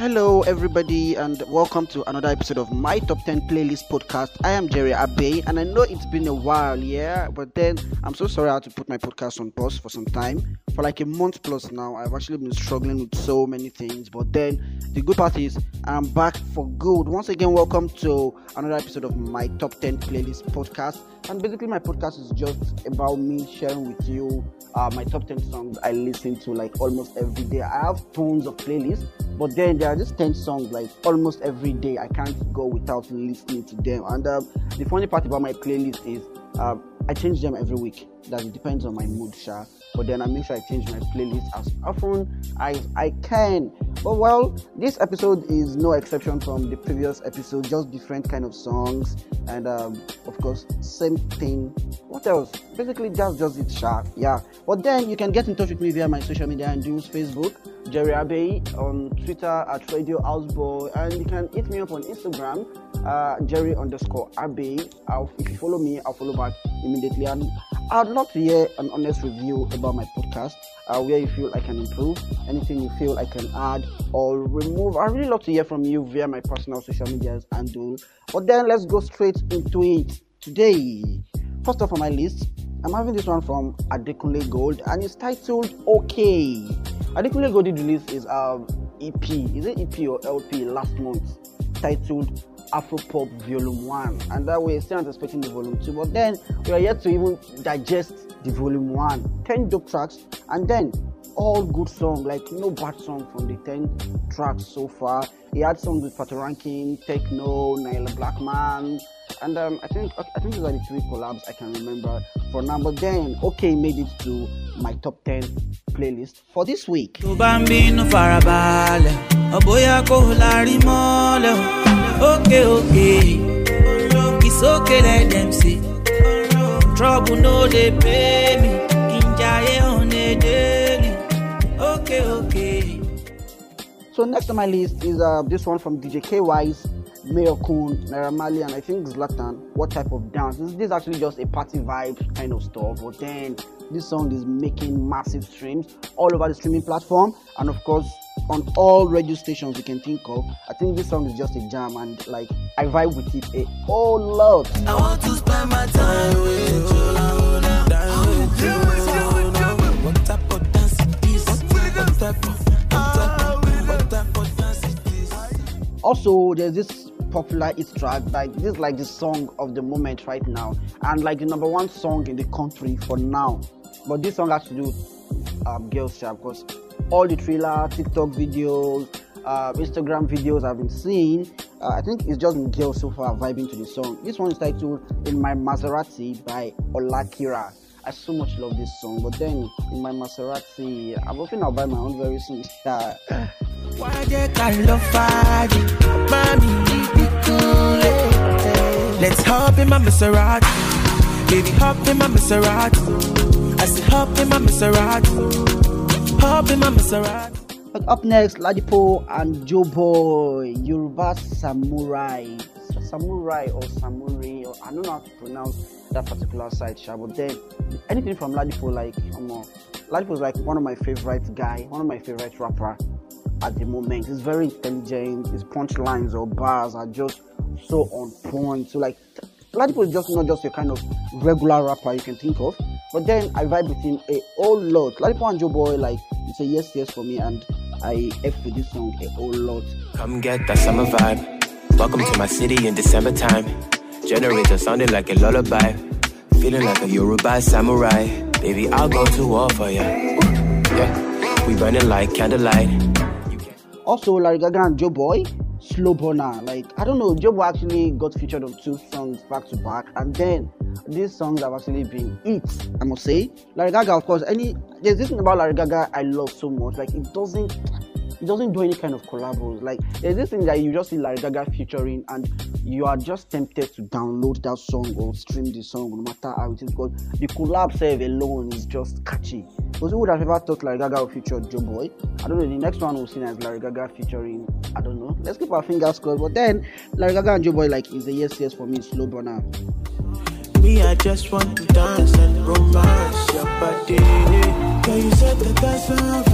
Hello, everybody, and welcome to another episode of my Top 10 Playlist podcast. I am Jerry Abbey, and I know it's been a while, yeah, but then I'm so sorry I had to put my podcast on pause for some time. For like a month plus now, I've actually been struggling with so many things, but then the good part is I'm back for good. Once again, welcome to another episode of my Top 10 Playlist podcast. And basically, my podcast is just about me sharing with you uh, my top 10 songs I listen to like almost every day. I have tons of playlists, but then there are just 10 songs like almost every day. I can't go without listening to them. And um, the funny part about my playlist is um, I change them every week. That depends on my mood, sure. But then I make sure I change my playlist as often as I can. But well, this episode is no exception from the previous episode. Just different kind of songs, and um, of course, same thing. What else? Basically, that's just it, sharp. Yeah. But then you can get in touch with me via my social media and use Facebook, Jerry Abbey, on Twitter at Radio Houseboy, and you can hit me up on Instagram, uh, Jerry underscore. I'll, if you follow me, I'll follow back immediately. And I'd love to hear an honest review about my podcast, uh, where you feel I can improve, anything you feel I can add or remove. I really love to hear from you via my personal social medias and do. But then let's go straight into it today. First off on my list, I'm having this one from Adekunle Gold, and it's titled "Okay." Adekunle Gold did release his um, EP, is it EP or LP last month, titled Afropop Volume 1. And that way, still not expecting the Volume 2. But then, we are yet to even digest the Volume 1. 10 dope tracks, and then all good songs, like no bad song from the 10 tracks so far. He had songs with Pato Ranking, Tekno, Nailah Blackman, and um, I think I think these are the three collabs I can remember for now. But then, okay, made it to my top 10 playlist for this week. tó bá ń bínú farabalẹ̀ ọ̀bóyá kò lárí mọ́lẹ̀ o. òkè òkè it's okay let them say trouble no dey pay me kí n jayé on a daily òkè òkè. So next on my list is uh, this one from DJ K Wise, Mayorkun, Naira and I think Zlatan. What type of dance? This, this is actually just a party vibe kind of stuff. But then this song is making massive streams all over the streaming platform, and of course on all radio stations you can think of. I think this song is just a jam, and like I vibe with it a whole lot. I want to spend my time with you. What type of dance is this? What type of, also there's this popular hit track like this is like the song of the moment right now. And like the number one song in the country for now. But this song has to do um, girls chat because all the thriller tiktok videos uh, instagram videos i've been seeing uh, i think it's just girls so far vibing to the song. This one is titled in my maserati by olakira I so much love this song, but then in my Maserati, I'm hoping I'll buy my own very soon. Yeah. Wá jẹ́ ká lọ fàájì, mami ibi kúnlẹ̀. Let's hop in my Maserati, baby hop in my Maserati. I said hop in my Maserati, hop in my Maserati. But up next, Ladipoe and Joeboy, Yoruba Samurai. Samurai or Samuri, or I don't know how to pronounce that particular side, sha, but then anything from Ladipoe, like, um, uh, Ladipoe is like one of my favorite guy, one of my favorite rapper at the moment. He's very intelligent, his punchlines or bars are just so on point. So, like, Ladipoe is just not just a kind of regular rapper you can think of, but then I vibe with him a whole lot. Ladipoe and Joeboy, like, it's a yes, yes for me, and I F with this song a whole lot. Come get that summer vibe. Welcome to my city in December time. Generator sounding like a lullaby. Feeling like a Yoruba samurai. Baby, I'll go to war for ya. Yeah, we burning like candlelight. Also, Larry Gaga and Joeboy, Slow Burner. Like, I don't know, Joeboy actually got featured on two songs back to back, and then these songs have actually been hits, I must say. Larry Gaga, of course, any there's this thing about Larry Gaga I love so much. Like, it doesn't it doesn't do any kind of collabos. Like, there's this thing that you just see Larry Gaga featuring, and you are just tempted to download that song or stream the song, no matter how it is. Because the collab serve alone is just catchy. Because who would have ever thought Larry Gaga would feature Joeboy? I don't know. The next one we'll see as Larry Gaga featuring, I don't know. Let's keep our fingers crossed. But then, Larry Gaga and Joeboy, like, is a yes, yes for me, slow burner. Me, I just want to dance and romance your body. Girl, you the dance on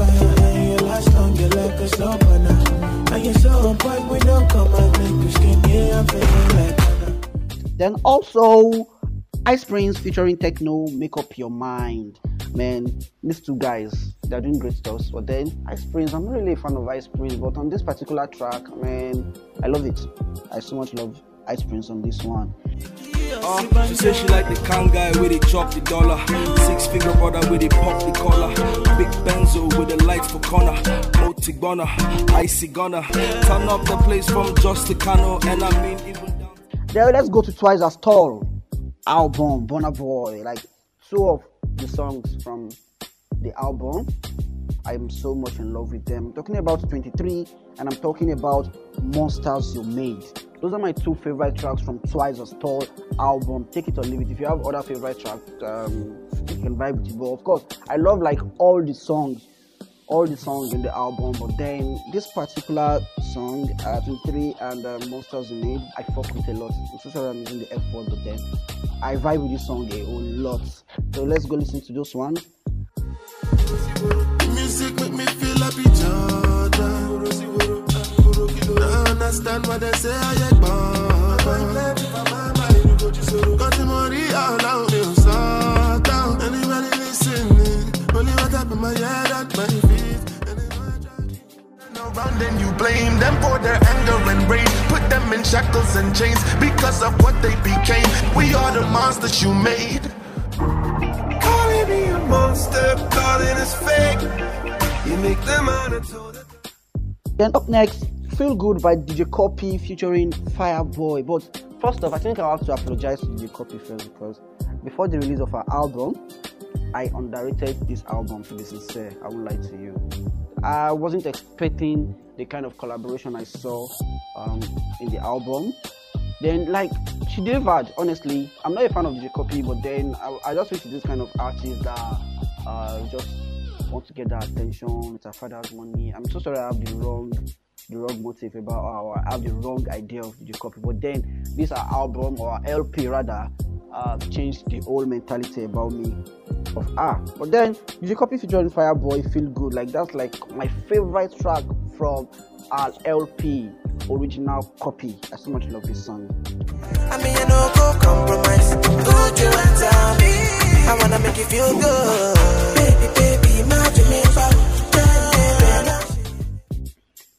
Then also, Ice Prince featuring Tekno, Make Up Your Mind. Man, these two guys, they're doing great stuff. But then, Ice Prince, I'm not really a fan of Ice Prince, but on this particular track, man, I love it. I so much love Ice Prince on this one. Uh, she say she like the kind guy with it chop the dollar. Six finger brother with it pop the collar. Big benzo with the lights for corner. Multi gunner, icy gunner. Turn up the place from just the cano. And I mean, even down. Then let's go to Twice as Tall album, Burna Boy. Like two of the songs from the album. I'm so much in love with them. I'm talking about 23 and I'm talking about Monsters You Made. Those are my two favorite tracks from Twice as Tall album. Take it or leave it. If you have other favorite tracks, um, you can vibe with it. But of course, I love like all the songs, all the songs in the album. But then this particular song, uh, 23 and uh, Monsters in Made, I fuck with a lot. I'm so sorry I'm using the F word, but then I vibe with this song a whole lot. So let's go listen to those ones. Music make me feel happy, Jordan. Understand what they say, I get bored. Got the money all out, you saw down. Anybody listening? Only what up in my head at then you blame them for their anger and rage. Put them in shackles and chains because of what they became. We are the monsters you made. Calling me a monster, calling us fake. You make them monitor. Then up next, Feel Good by DJ Cuppy featuring Fireboy. But first off, I think I have to apologize to DJ Cuppy first because before the release of our album, I underrated this album to be sincere. I won't lie to you. I wasn't expecting the kind of collaboration I saw um, in the album. Then, like, she delivered, honestly. I'm not a fan of DJ Cuppy, but then I, I just wish this kind of artist that uh, just want to get that attention. It's her father's money. I'm so sorry I have the wrong the wrong motive about or have the wrong idea of DJ Cuppy. But then this album or LP rather uh, changed the whole mentality about me of her. But then DJ Cuppy featuring Fireboy feel good. Like that's like my favorite track from our LP original copy. I so much love this song. I mean, you know, go compromise. You me. I wanna make you feel good. Baby, baby,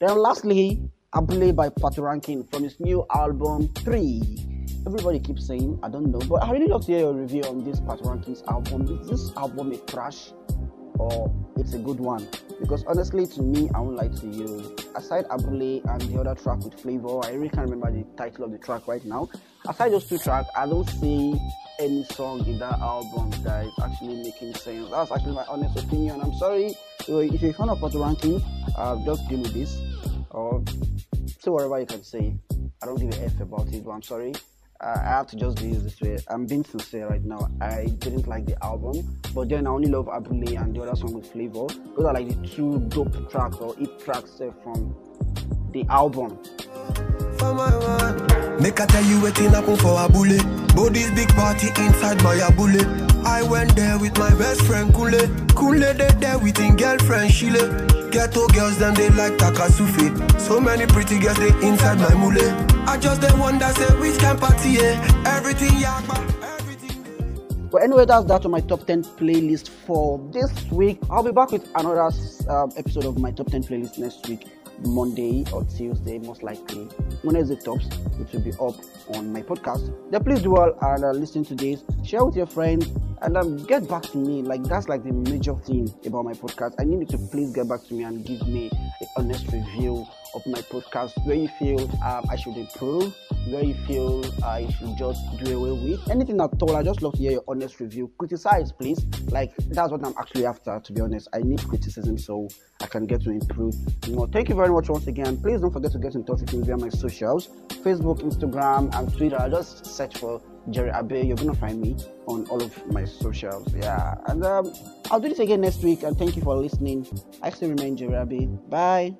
Then lastly, Abule by Pat Rankin from his new album 3. Everybody keeps saying, I don't know, but I really love to hear your review on this Pat Rankin's album. Is this album a trash or it's a good one? Because honestly, to me, I won't lie to you. Aside Abule and the other track with Flavour, I really can't remember the title of the track right now. Aside those two tracks, I don't see any song in that album that is actually making sense. That's actually my honest opinion. I'm sorry if you're a fan of Pat Rankin, uh, just deal with this or say whatever you can say. I don't give a f about it, but I'm sorry. Uh, I have to just do this way. I'm being sincere right now. I didn't like the album, but then I only love Abule and the other song with Flavour. Those are like the two dope tracks or hit tracks uh, from the album. Make I tell you wetin happen for Abule. Body's big party inside my Abule. I went there with my best friend Kule. Kule they there with him girlfriend Shile. Ghetto girls them they like Takasufi. So many pretty girls they inside my mule. I just they wonder say which can party yeah. Everything yakba. But anyway, that's that on my top 10 playlist for this week. I'll be back with another um, episode of my top 10 playlist next week, Monday or Tuesday, most likely. When it tops, it will be up on my podcast. Then please do all and uh, listen to this, share with your friends, and um, get back to me. Like that's like the major thing about my podcast. I need you to please get back to me and give me an honest review of my podcast where you feel um, I should improve, where you feel I should just do away with. Anything at all, I just love to hear your honest review. Criticize, please. Like that's what I'm actually after, to be honest. I need criticism so I can get to improve more. Thank you very much once again. Please don't forget to get in touch with me via my socials Facebook, Instagram, and Twitter. I just search for Jerry Abe. You're gonna find me on all of my socials. Yeah, and um, I'll do this again next week. And thank you for listening. I still remain Jerry Abe. Bye.